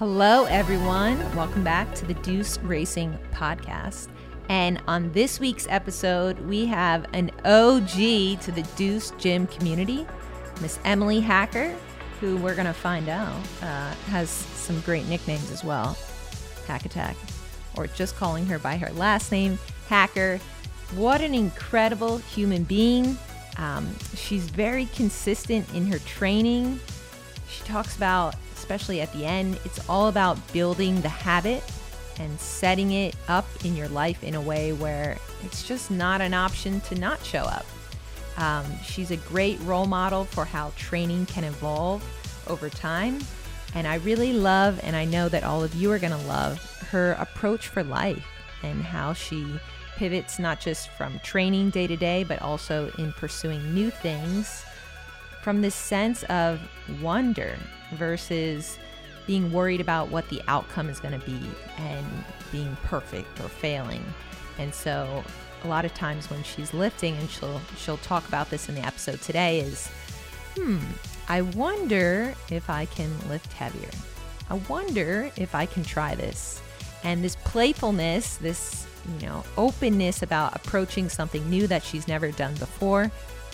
Hello, everyone. Welcome back to the Deuce Racing Podcast. And on this week's episode, we have an OG to the Deuce Gym community, Miss Emily Hacker, who we're going to find out uh, has some great nicknames as well Hack Attack, or just calling her by her last name, Hacker. What an incredible human being. Um, she's very consistent in her training. She talks about especially at the end, it's all about building the habit and setting it up in your life in a way where it's just not an option to not show up. Um, she's a great role model for how training can evolve over time. And I really love, and I know that all of you are going to love, her approach for life and how she pivots not just from training day to day, but also in pursuing new things from this sense of wonder versus being worried about what the outcome is going to be and being perfect or failing. And so a lot of times when she's lifting and she'll she'll talk about this in the episode today is hmm, I wonder if I can lift heavier. I wonder if I can try this. And this playfulness, this, you know, openness about approaching something new that she's never done before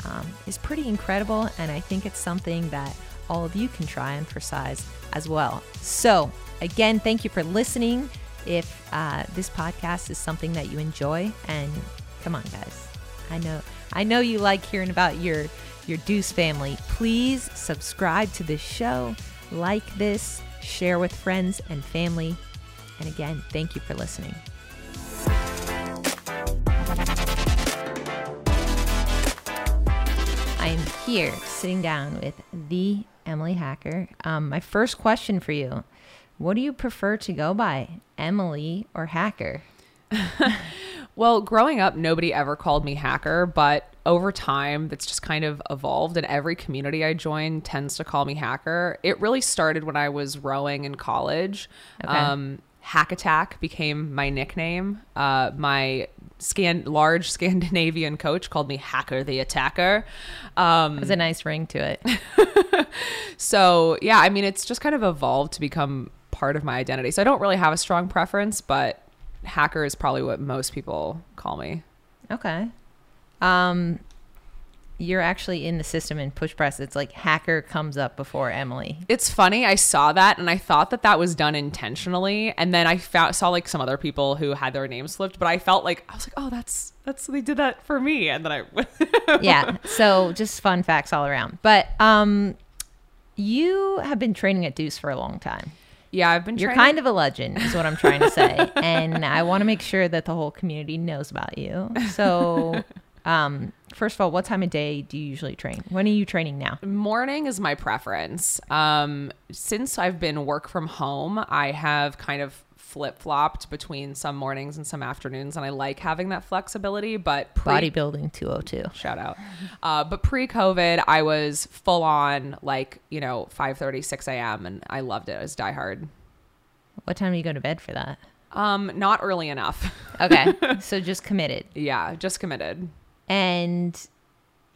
um, is pretty incredible. And I think it's something that all of you can try and for size as well. So, again, thank you for listening. If uh, this podcast is something that you enjoy, and come on, guys, I know I know you like hearing about your your Deuce family. Please subscribe to this show, like this, share with friends and family. And again, thank you for listening. I am here sitting down with the Emily Hacker. Um, my first question for you What do you prefer to go by, Emily or Hacker? well, growing up, nobody ever called me Hacker, but over time, that's just kind of evolved, and every community I join tends to call me Hacker. It really started when I was rowing in college. Okay. Um, Hack Attack became my nickname. Uh, my scan large Scandinavian coach called me Hacker the Attacker. Um, There's a nice ring to it. so yeah, I mean, it's just kind of evolved to become part of my identity. So I don't really have a strong preference, but Hacker is probably what most people call me. Okay. Um, you're actually in the system in PushPress it's like hacker comes up before emily it's funny i saw that and i thought that that was done intentionally and then i found, saw like some other people who had their names flipped but i felt like i was like oh that's that's they did that for me and then i yeah so just fun facts all around but um you have been training at deuce for a long time yeah, I've been. You're kind of a legend, is what I'm trying to say, and I want to make sure that the whole community knows about you. So, um, first of all, what time of day do you usually train? When are you training now? Morning is my preference. Um, since I've been work from home, I have kind of flip flopped between some mornings and some afternoons, and I like having that flexibility. But pre- bodybuilding 202, shout out. Uh, but pre COVID, I was full on like you know 5 30, 6 a.m. and I loved it. I was diehard. What time do you go to bed for that? Um, not early enough. okay, so just committed. Yeah, just committed. And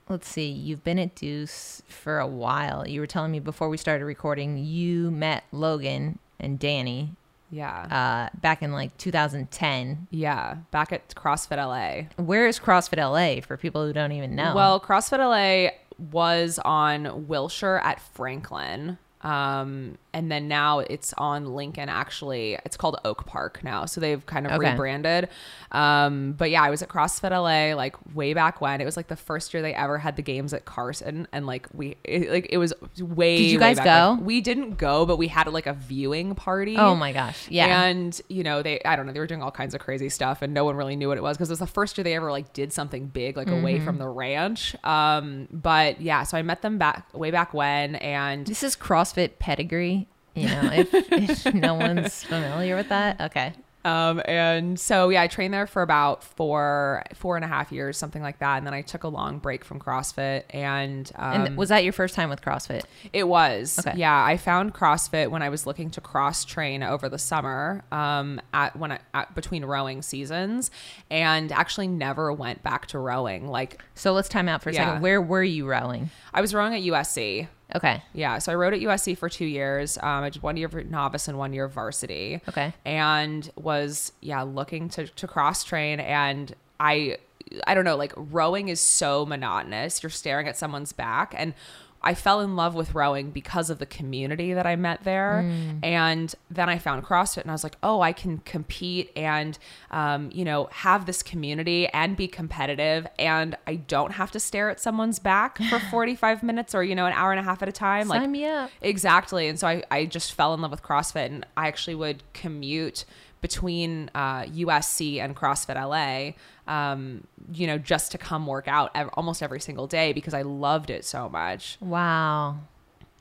let's see, you've been at Deuce for a while. You were telling me before we started recording, you met Logan and Danny. Yeah. Uh, back in like 2010. Yeah. Back at CrossFit LA. Where is CrossFit LA for people who don't even know? Well, CrossFit LA was on Wilshire at Franklin. Um, and then now it's on Lincoln. Actually, it's called Oak Park now, so they've kind of okay. rebranded. Um, but yeah, I was at CrossFit LA like way back when. It was like the first year they ever had the games at Carson, and like we it, like it was way. Did you guys go? When. We didn't go, but we had like a viewing party. Oh my gosh, yeah. And you know they, I don't know, they were doing all kinds of crazy stuff, and no one really knew what it was because it was the first year they ever like did something big like mm-hmm. away from the ranch. Um, but yeah, so I met them back way back when, and this is CrossFit pedigree you know, if, if no one's familiar with that, okay. Um, and so yeah, I trained there for about four, four and a half years, something like that. And then I took a long break from CrossFit. And, um, and was that your first time with CrossFit? It was. Okay. Yeah, I found CrossFit when I was looking to cross train over the summer, um, at when I, at, between rowing seasons, and actually never went back to rowing. Like, so let's time out for a yeah. second. Where were you rowing? I was rowing at USC. Okay. Yeah, so I rowed at USC for two years. Um, I did one year of novice and one year of varsity. Okay. and was yeah looking to to cross train, and I I don't know like rowing is so monotonous. You're staring at someone's back, and I fell in love with rowing because of the community that I met there. And then I found CrossFit and I was like, oh, I can compete and, um, you know, have this community and be competitive. And I don't have to stare at someone's back for 45 minutes or, you know, an hour and a half at a time. Sign me up. Exactly. And so I, I just fell in love with CrossFit and I actually would commute between uh, USC and CrossFit LA, um, you know, just to come work out ev- almost every single day because I loved it so much. Wow.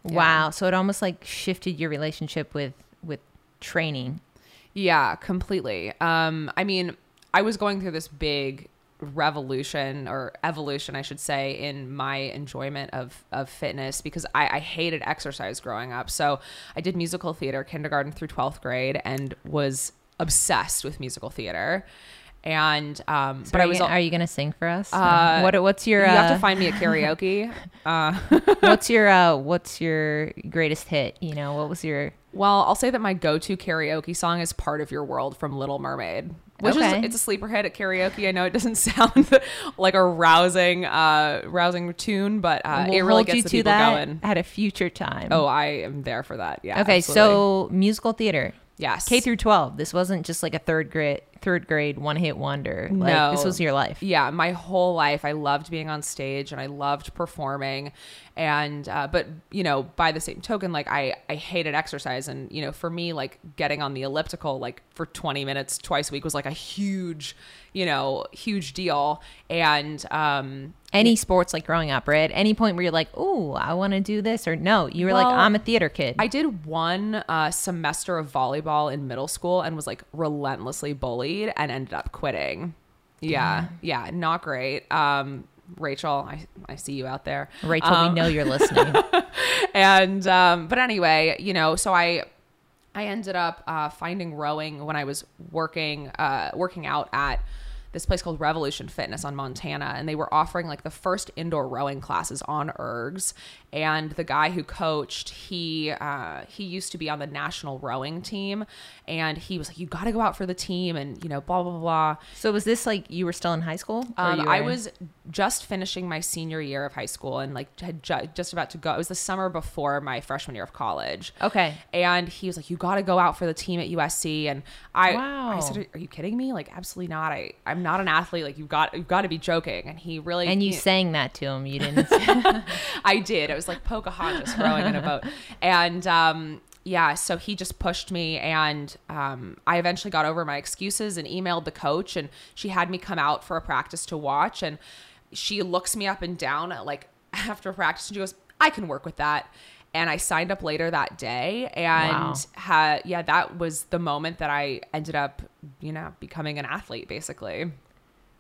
Wow. So it almost like shifted your relationship with with training. Yeah, completely. Um, I mean, I was going through this big revolution or evolution, I should say, in my enjoyment of of fitness because I, I hated exercise growing up. So I did musical theater kindergarten through twelfth grade and was obsessed with musical theater. And um, So but I was are you gonna sing for us? Uh, what what's your you uh, have to find me at karaoke. uh, what's your uh, what's your greatest hit? You know, what was your Well, I'll say that my go-to karaoke song is "Part of Your World" from Little Mermaid, which Okay. is it's a sleeper hit at karaoke. I know it doesn't sound like a rousing, uh, rousing tune, but uh, we'll it really gets you the to people that going. at a future time? Oh, I am there for that. Yeah. okay. absolutely. So musical theater, yes, K through twelve. This wasn't just like a third grade third grade one hit wonder. Like, No. this was your life. yeah my whole life i loved being on stage and i loved performing and uh, but you know by the same token like i i hated exercise and you know for me like getting on the elliptical like for 20 minutes twice a week was like a huge you know huge deal and um Any sports like growing up, right? at any point where you're like, "Oh, I want to do this," or no, you were like, "I'm a theater kid." I did one uh, semester of volleyball in middle school and was like relentlessly bullied and ended up quitting. Yeah, yeah, not great. Um, Rachel, I, I see you out there. Rachel, Um, we know you're listening. and um, but anyway, you know, so I I ended up uh, finding rowing when I was working uh, working out at this place called Revolution Fitness on Montana, and they were offering like the first indoor rowing classes on ergs. And the guy who coached, he uh, he used to be on the national rowing team, and he was like, "You got to go out for the team," and you know, blah blah blah. so was this like you were still in high school? Um, you I was just finishing my senior year of high school and like had ju- just about to go. It was the summer before my freshman year of college. okay. And he was like, "You got to go out for the team at USC." And I, Wow. I said, "Are you kidding me? Like, absolutely not. I, I'm not an athlete. Like, you've got, you've got to be joking." And he really, And you he- sang that to him. You didn't. I did. It was like Pocahontas rowing in a boat. And um, yeah, so he just pushed me, and um, I eventually got over my excuses and emailed the coach, and she had me come out for a practice to watch, and she looks me up and down at like after practice, and she goes, "I can work with that." And I signed up later that day, and Wow. ha- yeah, that was the moment that I ended up, you know, becoming an athlete, basically.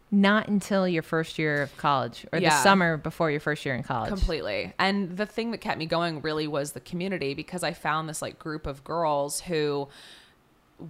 Not until your first year of college, or the summer before your first year in college. completely and the thing that kept me going really was the community because i found this like group of girls who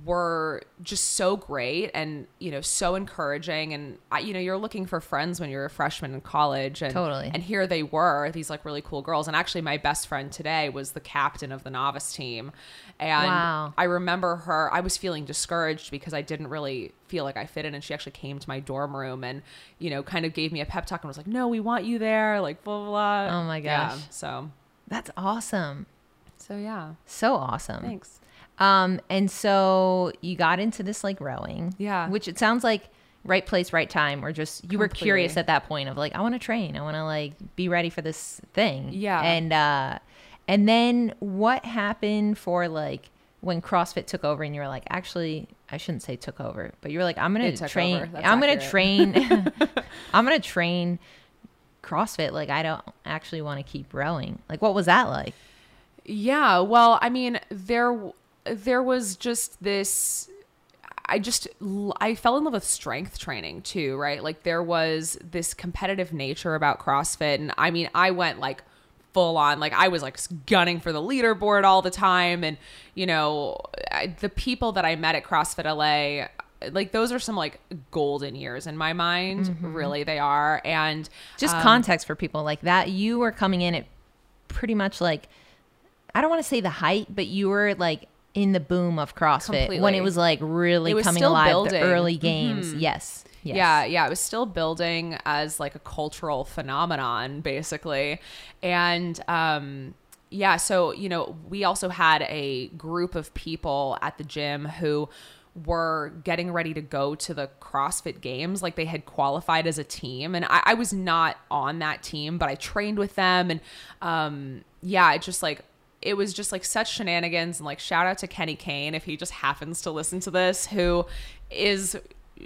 were just so great and you know so encouraging and I, you know you're looking for friends when you're a freshman in college and Totally. and here they were these like really cool girls and actually my best friend today was the captain of the novice team and Wow. i remember her i was feeling discouraged because i didn't really feel like i fit in and she actually came to my dorm room and you know kind of gave me a pep talk and was like no we want you there like blah blah blah Oh my Yeah, gosh. so That's awesome. so yeah So awesome. thanks Um, and so you got into this like rowing. Yeah. Which it sounds like right place, right time, or just you were curious at that point of like, I want to train. I want to like be ready for this thing. Yeah. And uh and then what happened for like when CrossFit took over and you were like, actually, I shouldn't say took over, but you were like, I'm gonna train I'm gonna train I'm gonna train CrossFit. Like I don't actually want to keep rowing. Like what was that like? Yeah, well, I mean, there there was just this I just I fell in love with strength training too, right? Like there was this competitive nature about CrossFit and I mean, I went like full on like I was like gunning for the leaderboard all the time and you know, I, the people that I met at CrossFit LA like those are some like golden years in my mind, really they are and Just um, context for people like that. You were coming in at pretty much like I don't want to say the height, but you were like in the boom of CrossFit when it was like really was coming alive. building. The early games, yes, yes. Yeah, yeah, it was still building as like a cultural phenomenon, basically. And um, yeah, so, you know, we also had a group of people at the gym who were getting ready to go to the CrossFit games. Like they had qualified as a team. And I, I was not on that team, but I trained with them. And um, yeah, it just like, it was just like such shenanigans and like shout out to Kenny Kane if he just happens to listen to this who is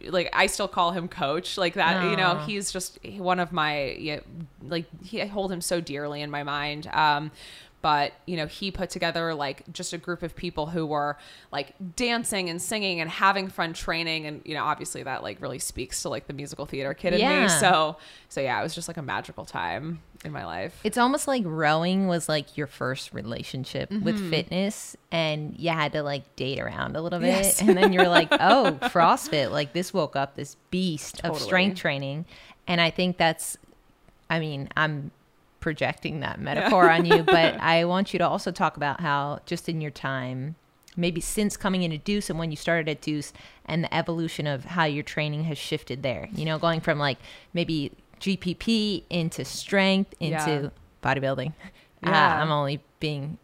like I still call him coach like that you know he's just one of my like he, I hold him so dearly in my mind um but you know he put together like just a group of people who were like dancing and singing and having fun training and you know obviously that like really speaks to like the musical theater kid in Yeah. me so so yeah it was just like a magical time in my life It's almost like rowing was like your first relationship Mm-hmm. with fitness, and you had to like date around a little bit, Yes. and then you're like, oh, CrossFit, like this woke up this beast of strength training, and I think that's, I mean, I'm projecting that metaphor on you, but I want you to also talk about how just in your time. Maybe since coming into Deuce and when you started at Deuce and the evolution of how your training has shifted there, you know, going from like maybe GPP into strength into Yeah. bodybuilding. Yeah. Uh, I'm only being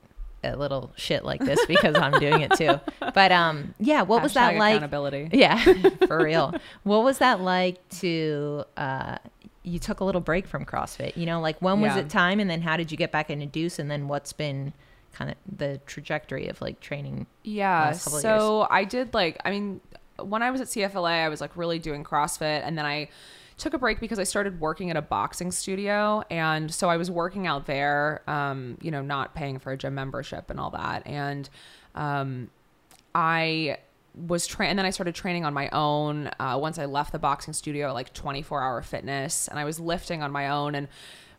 a little shit like this because I'm doing it too. But um, yeah, what was that like? accountability Yeah, for real. What was that like to? Uh, you took a little break from CrossFit. You know, like when was Yeah. it time, and then how did you get back into Deuce, and then what's been kind of the trajectory of like training? Yeah. So I did like, I mean, when I was at CFLA, I was like really doing CrossFit. And then I took a break because I started working at a boxing studio. And so I was working out there, um, you know, not paying for a gym membership and all that. And um, I was trained and then I started training on my own uh, once I left the boxing studio like 24 hour fitness and I was lifting on my own and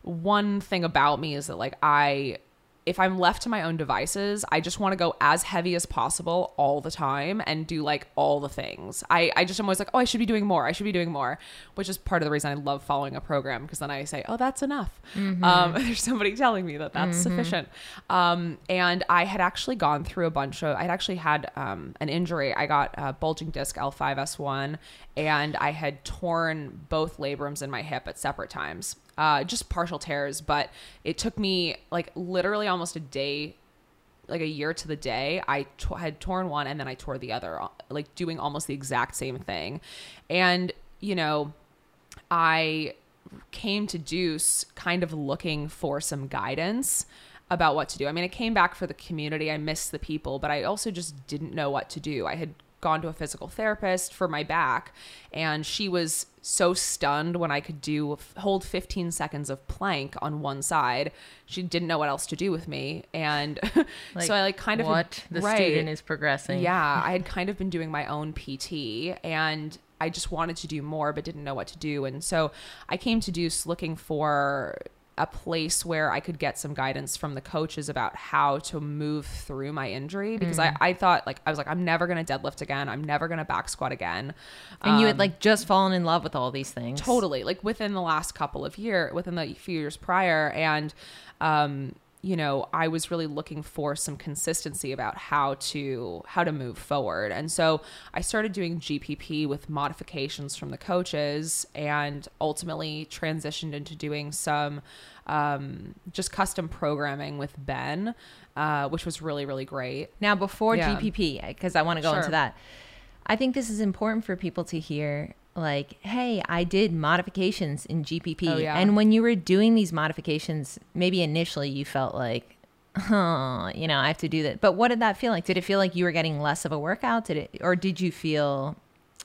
one thing about me is that like I if I'm left to my own devices, I just want to go as heavy as possible all the time and do like all the things. I, I just am always like, oh, I should be doing more. I should be doing more, which is part of the reason I love following a program because then I say, oh, that's enough. Um, there's somebody telling me that that's sufficient. Um, and I had actually gone through a bunch of, I'd actually had um, an injury. I got a bulging disc L5S1 and I had torn both labrums in my hip at separate times uh, just partial tears, but it took me like literally almost a day, like a year to the day. I t- had torn one and then I tore the other, like doing almost the exact same thing. And, you know, I came to Deuce kind of looking for some guidance about what to do. I mean, I came back for the community. I missed the people, but I also just didn't know what to do. I had gone to a physical therapist for my back and she was so stunned when I could do hold 15 seconds of plank on one side. She didn't know what else to do with me and so I like kind of what the right. student is progressing. Yeah, I had kind of been doing my own PT and I just wanted to do more but didn't know what to do. And so I came to Deuce looking for a place where I could get some guidance from the coaches about how to move through my injury because Mm. I, I thought like I was like I'm never gonna deadlift again I'm never gonna back squat again and you had Um, like just fallen in love with all these things. totally like within the last couple of year within the few years prior and um you know i was really looking for some consistency about how to how to move forward and so i started doing gpp with modifications from the coaches and ultimately transitioned into doing some um, just custom programming with ben uh, which was really really great Now, before Yeah. GPP, because I want to go Sure. into that, I think this is important for people to hear. Like, hey, I did modifications in GPP. Oh, yeah. And when you were doing these modifications, maybe initially you felt like, oh, you know, I have to do that. But what did that feel like? Did it feel like you were getting less of a workout? Did it, or did you feel,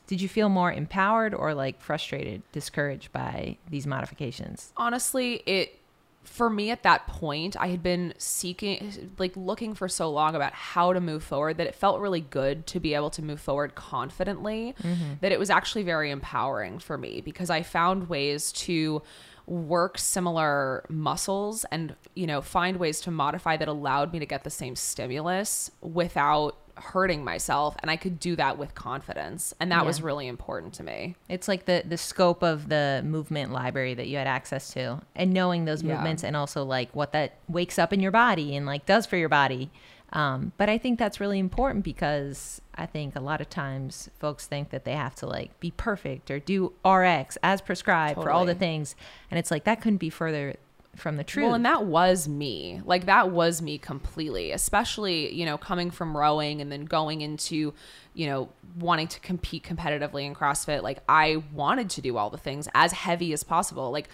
did you feel more empowered or like frustrated, discouraged by these modifications? honestly it for me at that point i had been seeking like looking for so long about how to move forward that it felt really good to be able to move forward confidently mm-hmm. that it was actually very empowering for me because i found ways to work similar muscles and you know find ways to modify that allowed me to get the same stimulus without hurting myself and I could do that with confidence. And that was really important to me. It's like the the scope of the movement library that you had access to, and knowing those Yeah. movements, and also like what that wakes up in your body and like does for your body. Um, but I think that's really important because I think a lot of times folks think that they have to like be perfect or do RX as prescribed for all the things, and it's like that couldn't be further from the truth. Well, and that was me. Like that was me completely, especially, you know, coming from rowing and then going into, you know, wanting to compete competitively in CrossFit. Like I wanted to do all the things as heavy as possible. Like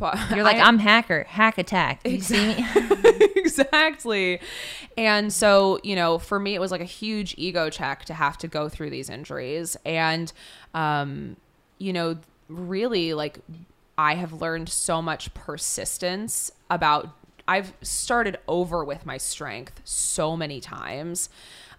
but You're like, I- I'm hacker, hack attack. You see me? exactly. And so, you know, for me, it was like a huge ego check to have to go through these injuries. And, um, you know, really, like, I have learned so much persistence about. I've started over with my strength so many times.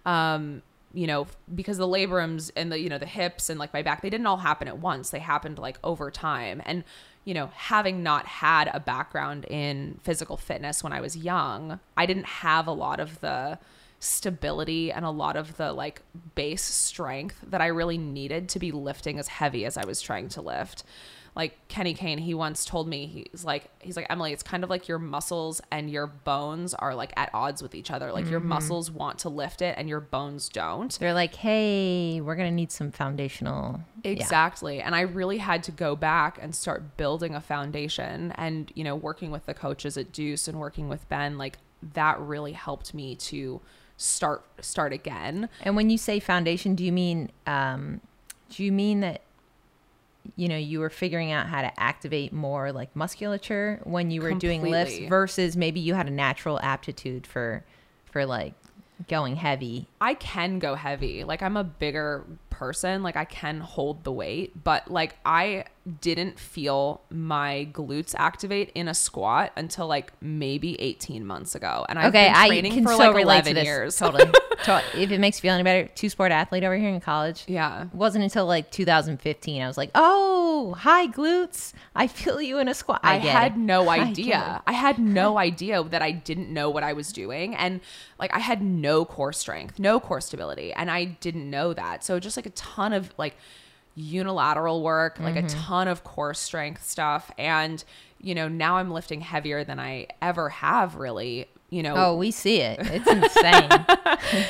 Um, you know, because the labrums and the, you know, the hips and like my back, they didn't all happen at once. They happened like over time. And, you know, having not had a background in physical fitness when I was young, I didn't have a lot of the stability and a lot of the like base strength that I really needed to be lifting as heavy as I was trying to lift. Like Kenny Kane, he once told me he's like he's like Emily, it's kind of like your muscles and your bones are like at odds with each other. Like your muscles want to lift it and your bones don't. They're like, hey, we're gonna need some foundational. Yeah. Exactly. And I really had to go back and start building a foundation and, you know, working with the coaches at Deuce and working with Ben, like that really helped me to start start again. And when you say foundation, do you mean um, do you mean that you know you were figuring out how to activate more like musculature when you were doing lifts versus maybe you had a natural aptitude for for like going heavy? I can go heavy. Like I'm a bigger person, like I can hold the weight, but like I didn't feel my glutes activate in a squat until like maybe 18 months ago. And I've okay, been I training can for so like relate 11 to this years. totally. To- if it makes you feel any better, two sport athlete over here in college. yeah. It wasn't until like 2015 I was like, "Oh, hi glutes! I feel you in a squat." I, I, had it. no I idea. I, had no idea that I didn't know what I was doing. And like I had no core strength, no core stability. And I didn't know that. So just like a ton of like unilateral work, like Mm-hmm. a ton of core strength stuff. And, you know, now I'm lifting heavier than I ever have really. You know, Oh, we see it. It's insane.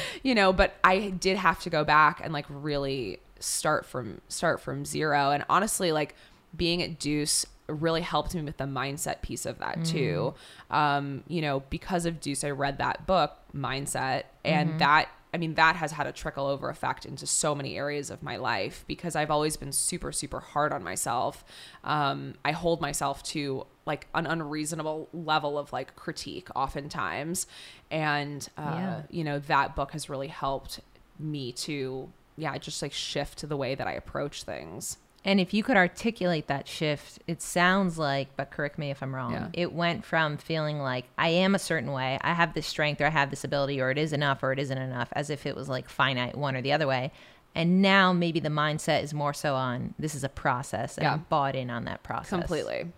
you know but i did have to go back and like really start from start from zero and honestly like being at deuce really helped me with the mindset piece of that too um you know because of deuce i read that book mindset and that i mean that has had a trickle over effect into so many areas of my life because i've always been super super hard on myself. Um i hold myself to like an unreasonable level of like critique oftentimes. And uh Yeah. you know that book has really helped me to yeah just like shift the way that i approach things And if you could articulate that shift, it sounds like, but correct me if I'm wrong, Yeah. it went from feeling like I am a certain way, I have this strength or I have this ability or it is enough or it isn't enough, as if it was like finite one or the other way. And now maybe the mindset is more so on this is a process and Yeah. I'm bought in on that process. completely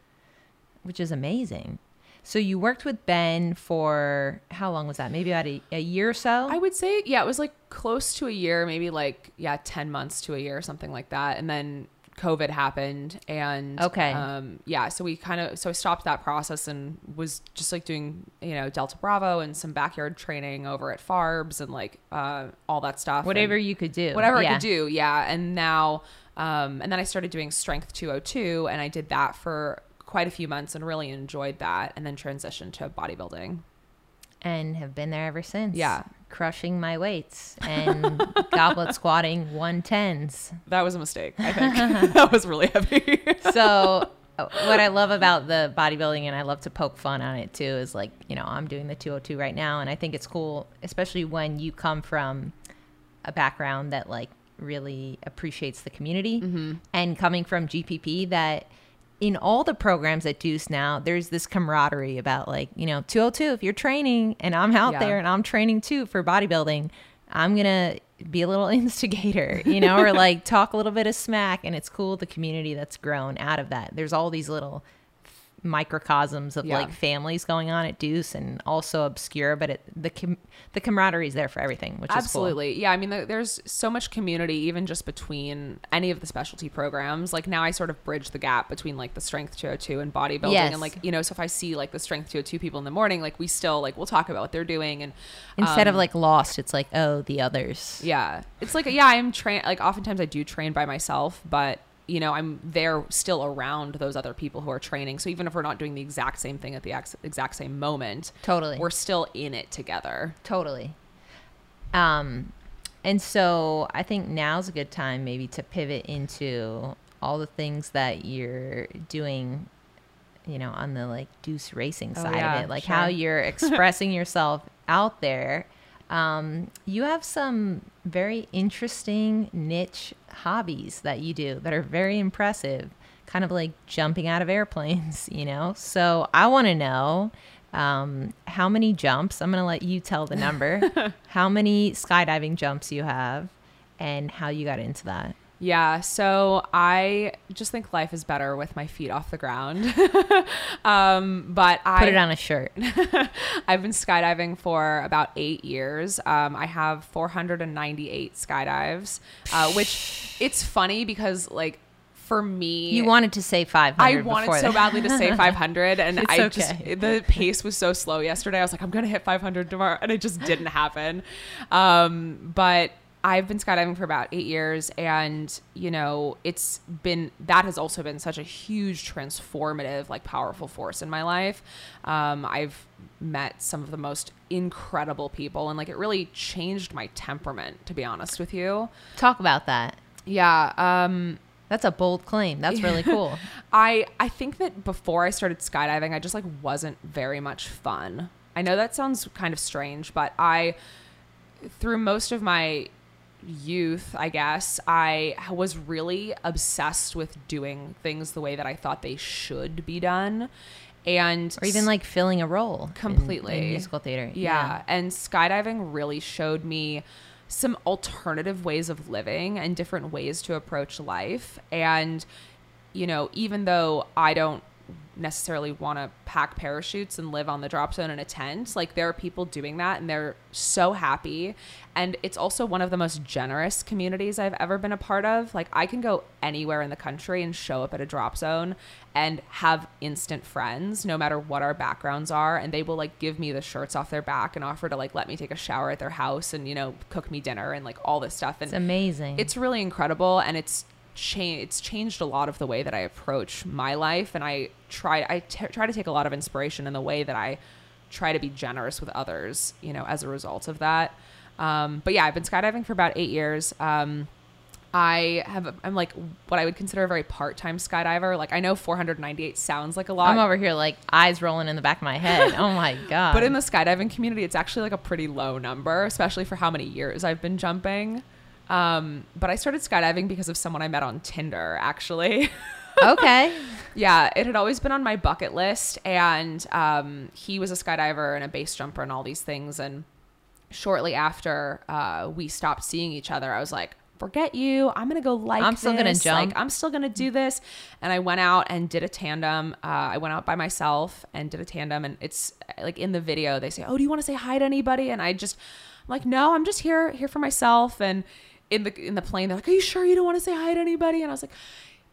Which is amazing. So you worked with Ben for how long was that? Maybe about a, a year or so? i would say yeah it was like close to a year maybe like yeah 10 months to a year or something like that and then covid happened and Okay. um yeah so we kind of so i stopped that process and was just like doing you know delta bravo and some backyard training over at farbs and like uh all that stuff Whatever you could do. whatever I could do. Yeah. And now, um, and then I started doing Strength 202, and I did that for quite a few months and really enjoyed that, and then transitioned to bodybuilding. and have been there ever since. Yeah. Crushing my weights and goblet squatting 110s. That was a mistake. I think that was really heavy. So, uh, what I love about the bodybuilding, and I love to poke fun on it too, is like, you know, I'm doing the 202 right now. And I think it's cool, especially when you come from a background that like really appreciates the community and coming from GPP that in all the programs at Deuce now, there's this camaraderie about like, you know, 202, if you're training and I'm out Yeah. there and I'm training too for bodybuilding, I'm going to be a little instigator, you know, or like talk a little bit of smack. And it's cool the community that's grown out of that. There's all these little microcosms of Yeah. like families going on at Deuce and also obscure, but it, the com- the camaraderie is there for everything, which is Absolutely. Yeah. I mean, there- there's so much community, even just between any of the specialty programs. Like now I sort of bridge the gap between like the strength 202 and bodybuilding. Yes. And like, you know, so if I see like the strength 202 people in the morning, like we still like, we'll talk about what they're doing. And cool. Instead of um, like lost, it's like, oh, the others. yeah, it's like, yeah, I'm trained. Like oftentimes I do train by myself, but you know, I'm there still around those other people who are training. So even if we're not doing the exact same thing at the ex- exact same moment, Totally. we're still in it together. Totally. Um, and so I think now's a good time maybe to pivot into all the things that you're doing, you know, on the like deuce racing Oh, side yeah, of it, like sure. how you're expressing yourself out there. Um, you have some very interesting niche hobbies that you do that are very impressive, kind of like jumping out of airplanes, you know? So I want to know um, how many jumps, I'm going to let you tell the number, how many skydiving jumps you have, and how you got into that. Yeah, so I just think life is better with my feet off the ground. um, but I Put it on a shirt. I've been skydiving for about eight years. Um, I have 498 skydives, uh, which it's funny because like for me, You wanted to say 500 I wanted so that. badly to say 500, and I okay. just the pace was so slow yesterday. I was like, I'm gonna hit 500 tomorrow, and it just didn't happen. Um, but I've been skydiving for about eight years, and you know, it's been that has also been such a huge transformative, like powerful force in my life. Um, I've met some of the most incredible people, and like it really changed my temperament. To be honest with you, Talk about that. yeah. Um, That's a bold claim. That's really cool. I I think that before I started skydiving, I just like wasn't very much fun. I know that sounds kind of strange, but I through most of my youth, I guess, I was really obsessed with doing things the way that I thought they should be done. And or even like filling a role Completely. in, musical theater. yeah. And skydiving really showed me some alternative ways of living and different ways to approach life. And, you know, even though I don't necessarily want to pack parachutes and live on the drop zone in a tent, like there are people doing that and they're so happy. And it's also one of the most generous communities I've ever been a part of. Like I can go anywhere in the country and show up at a drop zone and have instant friends no matter what our backgrounds are and they will like give me the shirts off their back and offer to like let me take a shower at their house and you know cook me dinner and like all this stuff and It's amazing. it's really incredible and it's changed it's changed a lot of the way that I approach my life and I try I t- try to take a lot of inspiration in the way that I try to be generous with others you know as a result of that um, but yeah I've been skydiving for about eight years um, I have I'm like what I would consider a very part-time skydiver like I know 498 sounds like a lot I'm over here like eyes rolling in the back of my head. Oh my god. but in the skydiving community, it's actually like a pretty low number, especially for how many years I've been jumping. Um, but I started skydiving because of someone I met on Tinder, actually. okay. yeah, it had always been on my bucket list. And um, he was a skydiver and a base jumper and all these things. And shortly after uh, we stopped seeing each other, I was like, forget you. I'm going to go like I'm still gonna jump. Like, I'm still going to do this. And I went out and did a tandem. Uh, I went out by myself and did a tandem. And it's like in the video, they say, oh, do you want to say hi to anybody? And I just, I'm like, no, I'm just here, here for myself. And in the, in the plane, they're like, are you sure you don't want to say hi to anybody? And I was like,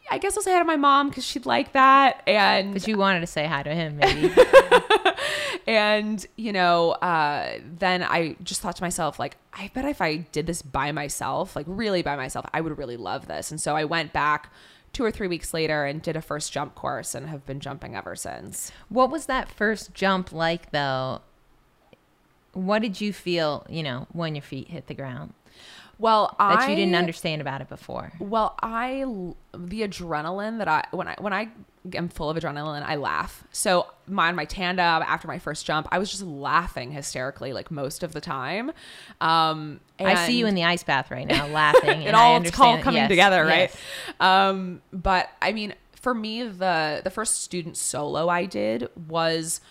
I guess I'll say hi to my mom because she'd like that. And But you wanted to say hi to him, maybe. and you know uh, then i just thought to myself like i bet if i did this by myself like really by myself i would really love this and so i went back two or three weeks later and did a first jump course and have been jumping ever since what was that first jump like, though? What did you feel, you know, when your feet hit the ground well that I, you didn't understand about it before? well I the adrenaline that i when i when i am full of adrenaline i laugh so my my tandem after my first jump i was just laughing hysterically like most of the time um I see you in the ice bath right now, laughing. it and I all it's all coming yes, together, right? yes. Um, but I mean, for me, the the first student solo I did was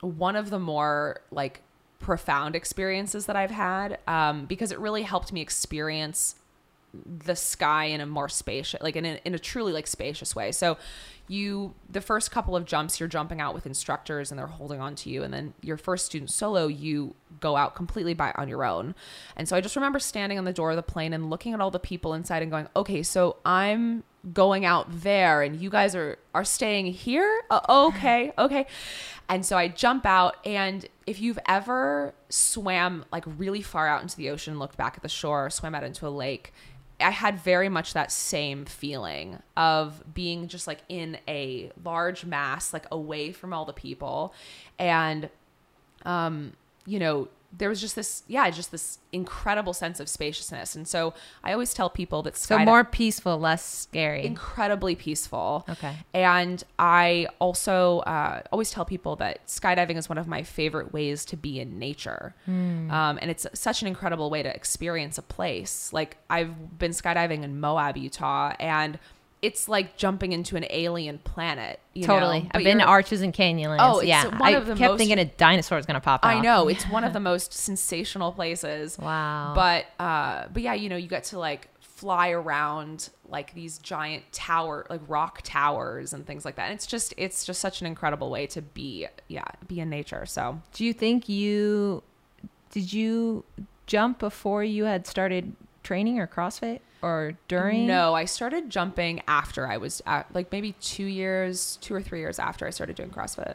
one of the more like profound experiences that I've had um, because it really helped me experience the sky in a more spacious like in a, in a truly like spacious way. So you the first couple of jumps you're jumping out with instructors and they're holding on to you. And then your first student solo you go out completely by on your own. And so i just remember standing on the door of the plane and looking at all the people inside and going okay so i'm going out there and you guys are are staying here uh, okay okay and so i jump out and if you've ever swam like really far out into the ocean looked back at the shore swam out into a lake I had very much that same feeling of being just like in a large mass, like away from all the people. And, um, you know, there was just this, yeah, just this incredible sense of spaciousness. And so I always tell people that So more peaceful, less scary. incredibly peaceful. Okay. And I also uh, always tell people that skydiving is one of my favorite ways to be in nature. Um, and it's such an incredible way to experience a place. Like I've been skydiving in Moab, Utah, and it's like jumping into an alien planet. You totally. know? I've But been to Arches and Canyonlands. Oh, yeah. one I of the kept most- thinking a dinosaur was going to pop out. I know it's one of the most sensational places. Wow. But uh, but yeah, you know, you get to like fly around like these giant tower, like rock towers and things like that. And it's just it's just such an incredible way to be, yeah, be in nature. So Do you think you did you jump before you had started training or CrossFit or during? no, I started jumping after I was at, like maybe two years, two or three years after I started doing CrossFit.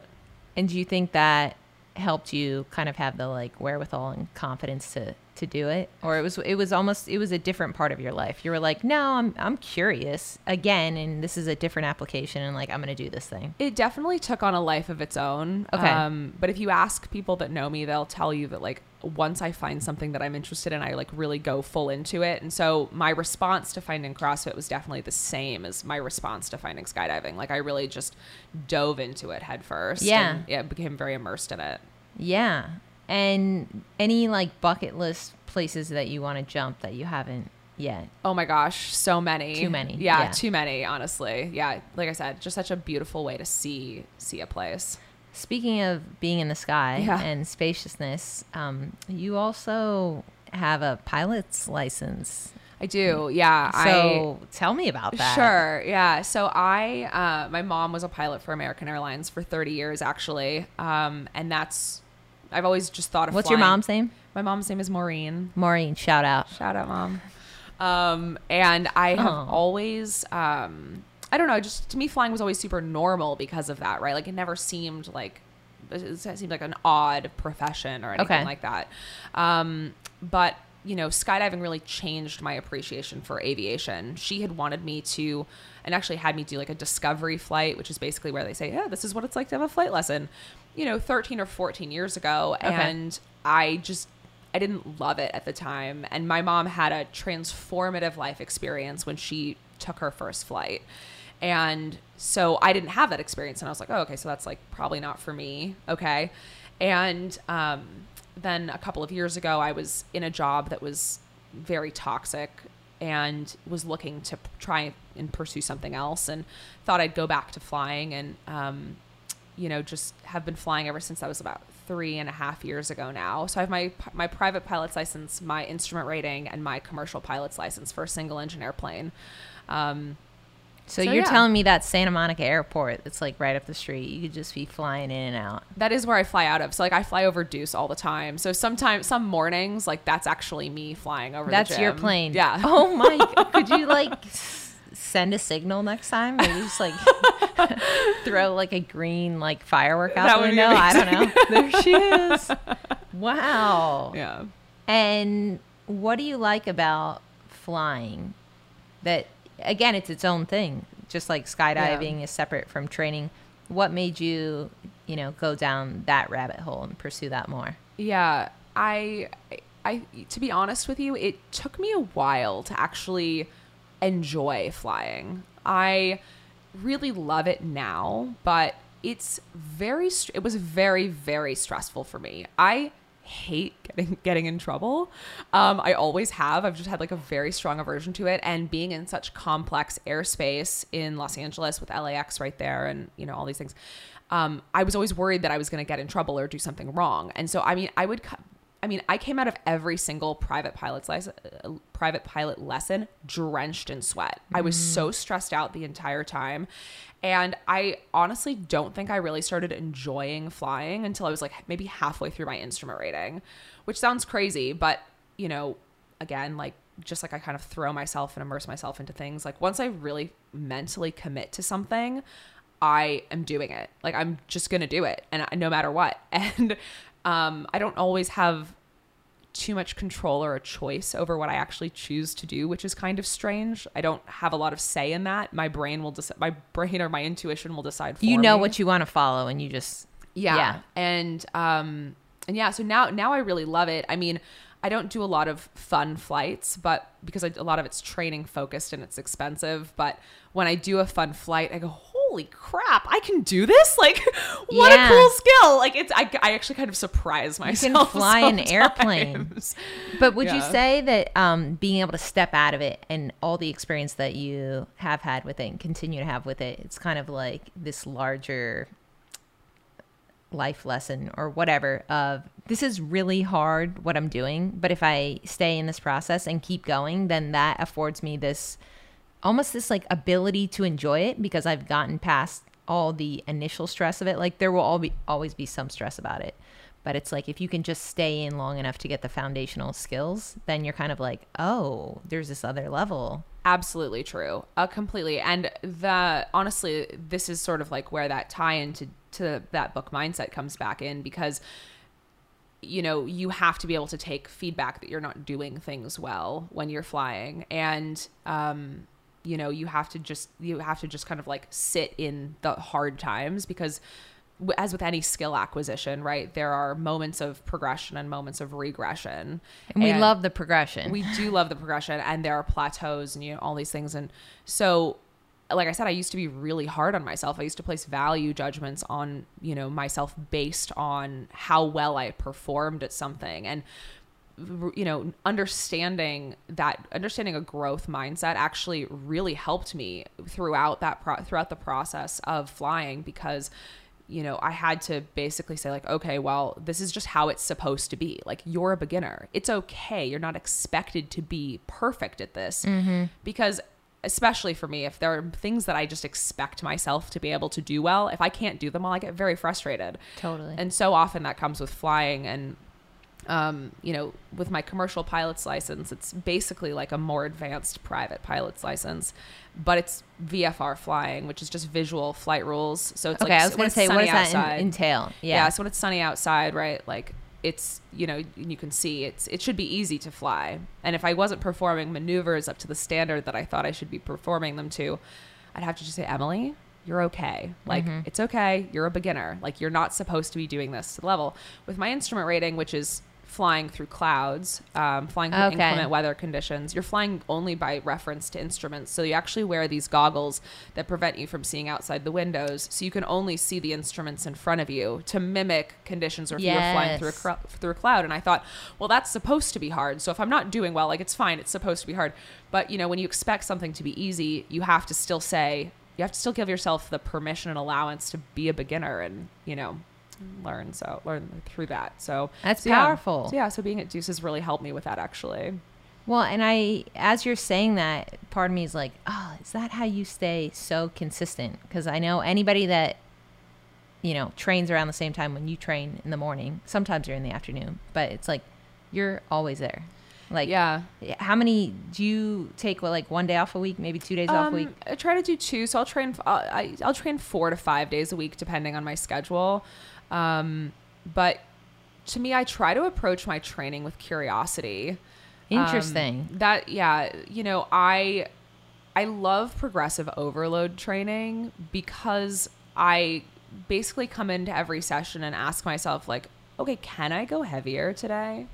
And do you think that helped you kind of have the like wherewithal and confidence to to do it or it was it was almost it was a different part of your life you were like no i'm i'm curious again and this is a different application and like i'm gonna do this thing It definitely took on a life of its own. Okay. Um, but if you ask people that know me, they'll tell you that like once I find something that I'm interested in, I like really go full into it. And so my response to finding CrossFit was definitely the same as my response to finding skydiving. Like I really just dove into it head first. Yeah. and, yeah, became very immersed in it. yeah and any like bucket list places that you want to jump that you haven't yet Oh my gosh, so many. Too many, Yeah, yeah. too many, honestly. Yeah, like I said, just such a beautiful way to see see a place. Speaking of being in the sky Yeah. and spaciousness, um, you also have a pilot's license. I do. Yeah. I So tell me about that. Sure. Yeah. So I, uh, my mom was a pilot for American Airlines for 30 years, actually. Um, and that's, I've always just thought of What's your mom's name? My mom's name is Maureen. Maureen. Shout out. Shout out, mom. Um, and I have Aw. always, um, I don't know, just to me, flying was always super normal because of that, right? Like it never seemed like, it seemed like an odd profession or anything Okay. like that. Um, but you know, skydiving really changed my appreciation for aviation. She had wanted me to, and actually had me do like a discovery flight, which is basically where they say, yeah, this is what it's like to have a flight lesson, you know, 13 or 14 years ago. Okay. And I just, I didn't love it at the time. And my mom had a transformative life experience when she took her first flight. And so I didn't have that experience. And I was like, oh, okay, so that's like probably not for me. Okay. And um, then a couple of years ago, I was in a job that was very toxic and was looking to try and pursue something else and thought I'd go back to flying and, um, you know, just have been flying ever since that was about three and a half years ago now. So I have my my private pilot's license, my instrument rating, and my commercial pilot's license for a single engine airplane. Um, So, So, you're yeah. telling me that Santa Monica Airport, it's like right up the street. You could just be flying in and out. that is where I fly out of. So like I fly over Deuce all the time. So sometimes some mornings like that's actually me flying over. That's your plane. Yeah. Oh my! Could you like send a signal next time? Maybe just like throw like a green like firework out That the window. I don't know. There she is. Wow. Yeah. And what do you like about flying? That again, it's its own thing. Just like skydiving is separate from training. What made you, you know, go down that rabbit hole and pursue that more? Yeah, I, I, to be honest with you, it took me a while to actually enjoy flying. I really love it now, but it's very, it was very, very stressful for me. I hate getting getting in trouble. Um, I always have. I've just had like a very strong aversion to it, and being in such complex airspace in Los Angeles with LAX right there, and you know all these things. Um, I was always worried that I was going to get in trouble or do something wrong, and so I mean, I would. I mean, I came out of every single private pilot's license, uh, private pilot lesson drenched in sweat. I was so stressed out the entire time. And I honestly don't think I really started enjoying flying until I was like maybe halfway through my instrument rating, which sounds crazy, but you know, again, like just like I kind of throw myself and immerse myself into things. Like once I really mentally commit to something, I am doing it. Like I'm just going to do it and I, no matter what. And um, I don't always have too much control or a choice over what I actually choose to do, which is kind of strange. I don't have a lot of say in that. My brain will decide. My brain or my intuition will decide. For. You know me. what you want to follow, and you just Yeah. Yeah. And um and yeah, so now now I really love it. I mean, I don't do a lot of fun flights, but because I, a lot of it's training focused and it's expensive, but when I do a fun flight, I go, "Holy crap, I can do this." Like what Yeah. a cool skill. Like it's I, I actually kind of surprise can myself. fly an airplane. But would you say that um, being able to step out of it and all the experience that you have had with it and continue to have with it, it's kind of like this larger life lesson or whatever of this is really hard what I'm doing, but if I stay in this process and keep going, then that affords me this almost this like ability to enjoy it because I've gotten past all the initial stress of it. Like there will all be always be some stress about it. But it's like if you can just stay in long enough to get the foundational skills, then you're kind of like, oh, there's this other level. Absolutely true. Uh, completely. And the honestly, this is sort of like where that tie into to that book mindset comes back in because you know, you have to be able to take feedback that you're not doing things well when you're flying and um you know, you have to just you have to just kind of like sit in the hard times because as with any skill acquisition, right? There are moments of progression and moments of regression. And we love the progression. We do love the progression, and there are plateaus and you know all these things. And so, like I said, I used to be really hard on myself. I used to place value judgments on you know myself based on how well I performed at something, and you know understanding that understanding a growth mindset actually really helped me throughout that pro- throughout the process of flying because you know i had to basically say like okay well this is just how it's supposed to be. Like you're a beginner. It's okay. You're not expected to be perfect at this mm-hmm. because especially for me if there are things that i just expect myself to be able to do well if i can't do them well i get very frustrated. Totally. and so often that comes with flying and um, you know, with my commercial pilot's license, it's basically like a more advanced private pilot's license, but it's VFR flying, which is just visual flight rules. So it's okay, like I was going to say, what does that outside- entail? yeah. Yeah. So when it's sunny outside, right? Like it's you know you can see it's it should be easy to fly. And if I wasn't performing maneuvers up to the standard that I thought I should be performing them to, I'd have to just say, Emily, you're okay. Like Mm-hmm. it's okay. You're a beginner. Like you're not supposed to be doing this to the level. With my instrument rating, which is flying through clouds, um, flying through Okay. inclement weather conditions, you're flying only by reference to instruments. So you actually wear these goggles that prevent you from seeing outside the windows. So you can only see the instruments in front of you to mimic conditions or if you're flying through a, cr- through a cloud. And I thought, well, that's supposed to be hard. So if I'm not doing well, like it's fine. It's supposed to be hard. But, you know, when you expect something to be easy, you have to still say, you have to still give yourself the permission and allowance to be a beginner and, you know, learn so learn through that so That's so yeah. powerful. so yeah so being at deuce has really helped me with that actually Well, and I, as you're saying that, part of me is like, oh, is that how you stay so consistent? Because I know anybody that, you know, trains around the same time when you train in the morning, sometimes you're in the afternoon, but it's like you're always there. Like, yeah how many do you take? What, like one day off a week, maybe two days off a week? Um, I try to do two, so I'll train. I'll, I, I'll train four to five days a week, depending on my schedule. Um, but to me, I try to approach my training with curiosity. Um, Interesting. that yeah, you know, I I love progressive overload training because I basically come into every session and ask myself like, okay, can I go heavier today?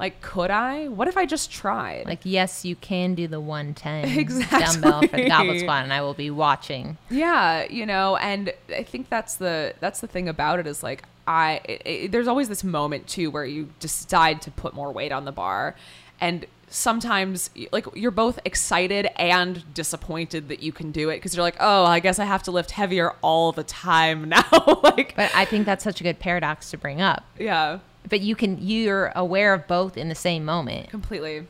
Like, could I? What if I just tried? like, yes, you can do the 110 Exactly. dumbbell for the goblet squat, and I will be watching. Yeah, you know, and I think that's the that's the thing about it is like I it, it- there's always this moment too where you decide to put more weight on the bar and sometimes like you're both excited and disappointed that you can do it because you're like, "Oh, I guess I have to lift heavier all the time now." like But I think that's such a good paradox to bring up yeah. But you can you're aware of both in the same moment. Completely.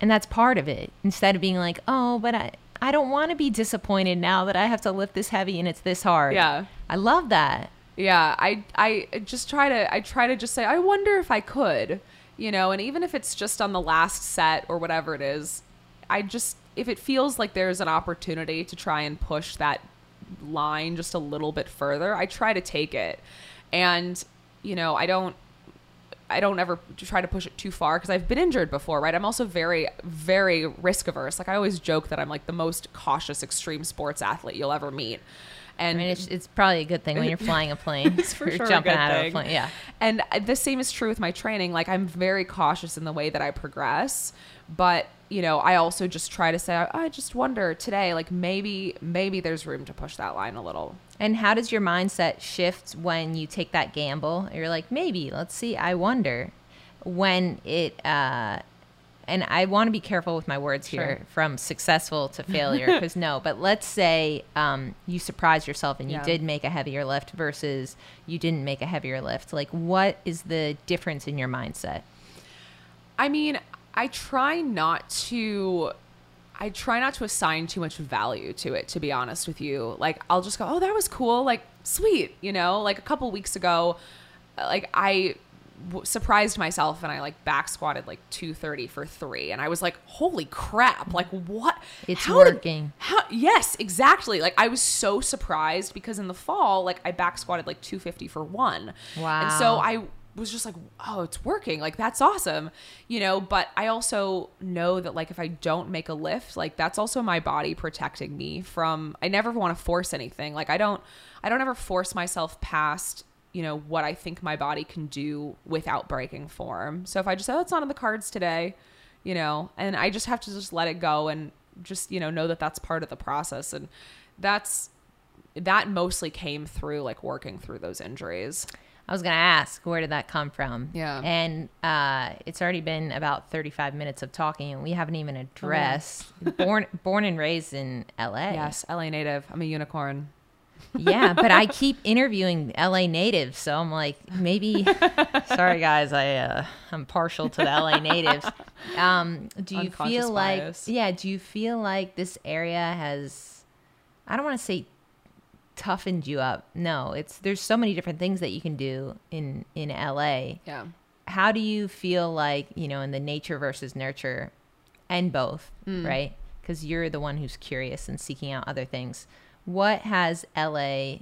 And that's part of it. Instead of being like, "Oh, but I I don't want to be disappointed now that I have to lift this heavy and it's this hard." Yeah. I love that. Yeah, I I just try to I try to just say I wonder if I could, you know, and even if it's just on the last set or whatever it is, I just if it feels like there's an opportunity to try and push that line just a little bit further, I try to take it. And you know, I don't I don't ever try to push it too far because I've been injured before, right? I'm also very, very risk averse. Like I always joke that I'm like the most cautious extreme sports athlete you'll ever meet. And I mean, it's, it's probably a good thing when you're flying a plane. It's for You're sure jumping out of a plane. Yeah. And uh, the same is true with my training. Like I'm very cautious in the way that I progress, but you know, I also just try to say, I, I just wonder today, like maybe, maybe there's room to push that line a little. And how does your mindset shift when you take that gamble? You're like, maybe, let's see, I wonder. When it, uh, and I want to be careful with my words here Sure. from successful to failure, because no, but let's say um, you surprised yourself and you Yeah. did make a heavier lift versus you didn't make a heavier lift. Like, what is the difference in your mindset? I mean, I try not to I try not to assign too much value to it to be honest with you. Like I'll just go, "Oh, that was cool." Like, "Sweet," you know? Like a couple weeks ago, like I w- surprised myself and I like back squatted like 230 for 3 and I was like, "Holy crap. Like what? It's how did- working. how yes, exactly. Like I was so surprised because in the fall, like I back squatted like 250 for 1. Wow. And so I was just like, oh, it's working. Like that's awesome. You know, but I also know that like if I don't make a lift, like that's also my body protecting me from I never want to force anything. Like I don't I don't ever force myself past you know what I think my body can do without breaking form. So if I just oh, it's not on the cards today, you know, and I just have to just let it go and just you know know that that's part of the process and that's that mostly came through like working through those injuries. I was going to ask, where did that come from? Yeah. And uh, it's already been about 35 minutes of talking, and we haven't even addressed born born and raised in L.A. Yes, LA native. I'm a unicorn. Yeah, but I keep interviewing LA natives, so I'm like, maybe. sorry, guys, I uh, I'm partial to the LA natives. Um, do you feel like, yeah? Do you feel like this area has? I don't want to say toughened you up. No, it's there's so many different things that you can do in in LA. Yeah. How do you feel like you know in the nature versus nurture, and both, Mm. right? Because you're the one who's curious and seeking out other things. What has LA,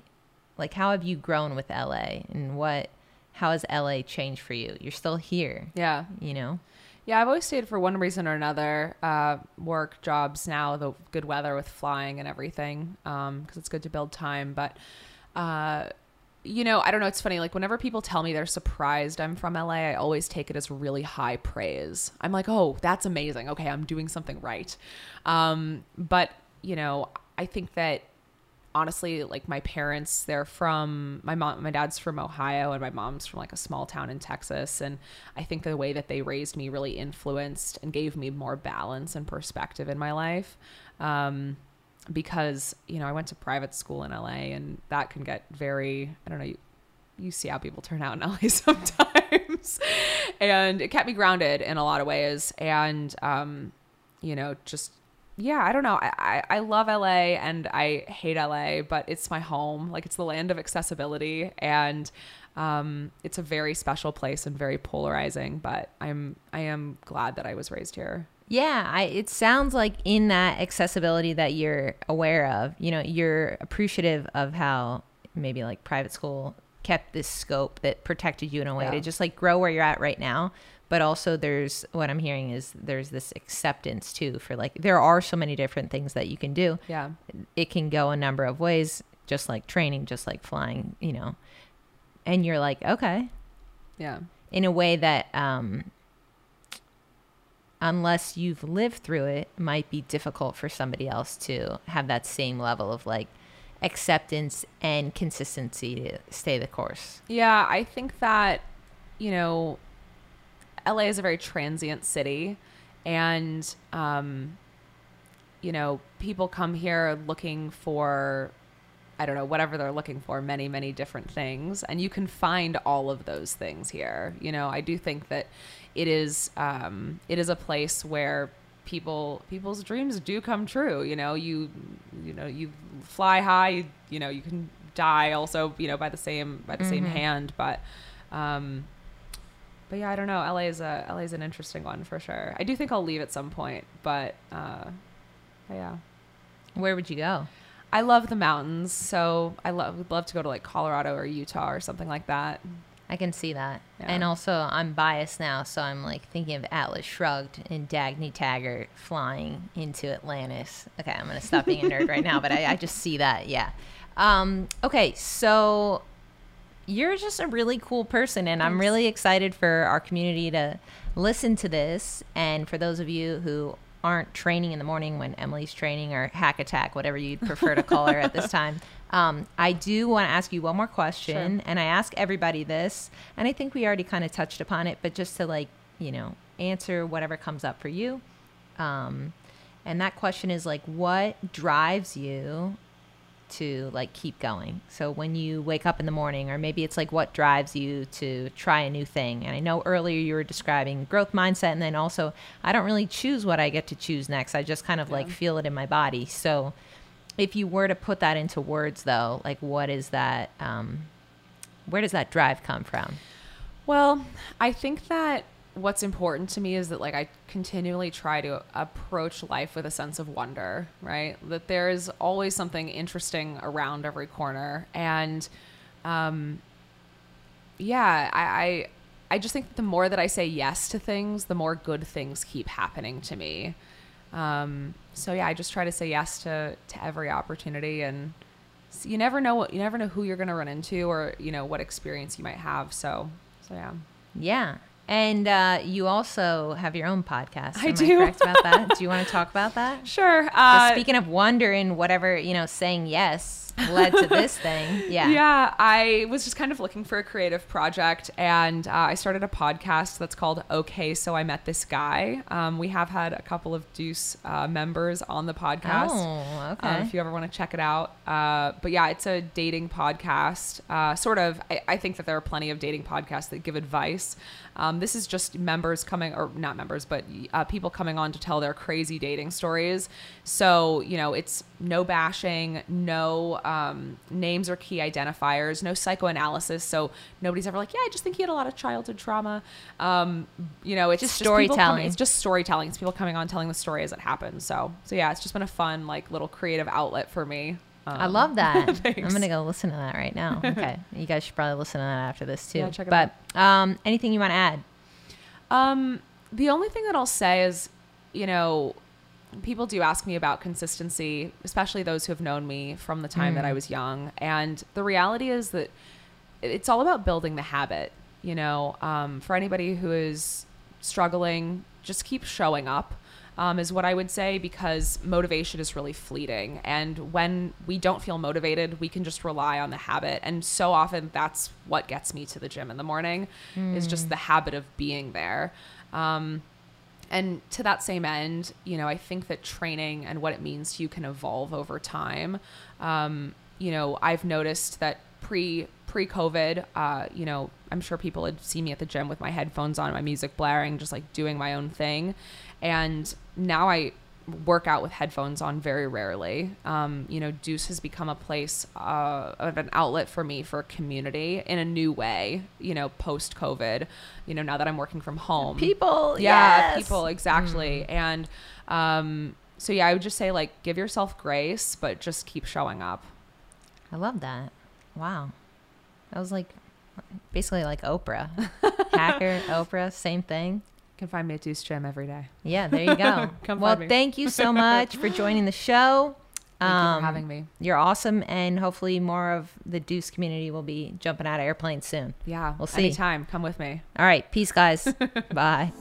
like, how have you grown with LA, and what, how has LA changed for you? You're still here, Yeah. you know. Yeah, I've always stayed for one reason or another. Uh, work, jobs now, the good weather with flying and everything, because it's good to build time. But, uh, you know, I don't know. It's funny. Like, whenever people tell me they're surprised I'm from LA, I always take it as really high praise. I'm like, oh, that's amazing. Okay, I'm doing something right. Um, but, you know, I think that honestly like my parents they're from my mom my dad's from ohio and my mom's from like a small town in texas. And i think the way that they raised me really influenced and gave me more balance and perspective in my life um, because you know i went to private school in la and that can get very i don't know you, you see how people turn out in la sometimes. And it kept me grounded in a lot of ways. And um, you know just yeah, I don't know. I, I, I love LA and I hate LA, but it's my home. Like it's the land of accessibility and um, it's a very special place and very polarizing, but I'm I am glad that I was raised here. Yeah, I, it sounds like in that accessibility that you're aware of, you know, you're appreciative of how maybe like private school kept this scope that protected you in a way to just like grow where you're at right now. But also, there's what I'm hearing is there's this acceptance too for like there are so many different things that you can do. Yeah. It can go a number of ways, just like training, just like flying, you know. And you're like, okay, Yeah. in a way that um unless you've lived through it might be difficult for somebody else to have that same level of like acceptance and consistency to stay the course Yeah, I think that, you know, LA is a very transient city and um you know, people come here looking for I don't know, whatever they're looking for, many, many different things. And you can find all of those things here. You know, I do think that it is um, it is a place where people people's dreams do come true. You know, you you know, you fly high, you, you know, you can die also, you know, by the same by the mm-hmm. same hand. But um but yeah, I don't know. LA is a LA is an interesting one for sure. I do think I'll leave at some point, but uh but yeah. Where would you go? I love the mountains, so I love would love to go to like Colorado or Utah or something like that. I can see that. Yeah. And also, I'm biased now, so I'm like thinking of Atlas Shrugged and Dagny Taggart flying into Atlantis. Okay, I'm going to stop being a nerd right now, but I, I, just see that. Yeah. Um, okay, so you're just a really cool person, and Thanks. I'm really excited for our community to listen to this. And for those of you who aren't training in the morning when Emily's training or hack attack, whatever you'd prefer to call her at this time. Um, I do want to ask you one more question, sure. and I ask everybody this, and I think we already kind of touched upon it, but just to like, you know, answer whatever comes up for you. Um, and that question is like, what drives you to like keep going. So when you wake up in the morning, or maybe it's like what drives you to try a new thing. And I know earlier you were describing growth mindset, and then also I don't really choose what I get to choose next. I just kind of yeah. like feel it in my body. So if you were to put that into words, though, like what is that? Um, where does that drive come from? Well, I think that what's important to me is that like I continually try to approach life with a sense of wonder, right? That there is always something interesting around every corner, and um, yeah, I, I I just think the more that I say yes to things, the more good things keep happening to me. Um, so yeah, I just try to say yes to to every opportunity, and you never know what you never know who you're going to run into, or you know what experience you might have. So so yeah. Yeah, and uh, you also have your own podcast. I do. I correct about that? do you want to talk about that? Sure. Uh, speaking of wonder and whatever, you know, saying yes led to this thing. Yeah. Yeah. I was just kind of looking for a creative project and uh, I started a podcast that's called Okay, So I Met This Guy. Um, we have had a couple of Deuce uh, members on the podcast. Oh, okay. Uh, if you ever want to check it out. Uh, but yeah, it's a dating podcast. Uh, sort of, I, I, think that there are plenty of dating podcasts that give advice. Um, this is just members coming, or not members, but uh, people coming on to tell their crazy dating stories. So, you know, it's no bashing, no um, names or key identifiers, no psychoanalysis. So nobody's ever like, yeah, I just think he had a lot of childhood trauma. Um, you know, it's just, just storytelling. it's just storytelling. It's people coming on telling the story as it happens. So, so yeah, it's just been a fun, like, little creative outlet for me. Um, I love that. I'm gonna go listen to that right now. Okay, you guys should probably listen to that after this too. Yeah, check it but um, anything you want to add? Um, the only thing that I'll say is, you know, people do ask me about consistency, especially those who have known me from the time mm. that I mm. was young. And the reality is that it's all about building the habit. You know, um, for anybody who is struggling, just keep showing up. Um, is what I would say because motivation is really fleeting. And when we don't feel motivated, we can just rely on the habit. And so often that's what gets me to the gym in the morning mm. is just mm. the habit of being there. Um, and to that same end, you know, I think that training and what it means to you can evolve over time. Um, you know, I've noticed that pre pre COVID, uh, you know, I'm sure people had seen me at the gym with my headphones on, my music blaring, just like doing my own thing. And now I work out with headphones on very rarely. Um, you know, Deuce has become a place uh, of an outlet for me for community in a new way. You know, post COVID. You know, now that I'm working from home, people, yeah, yes. people exactly. Mm. And um, so yeah, I would just say like give yourself grace, but just keep showing up. I love that. Wow, that was like basically like Oprah, hacker, Oprah, same thing You can find me at Deuce Gym every day. Yeah, there you go. well, thank you so much for joining the show. Thank um, you for um, having me. You're awesome, and hopefully more of the Deuce community will be jumping out of airplanes soon. Yeah, we'll see. Anytime, come with me. All right, peace, guys. Bye.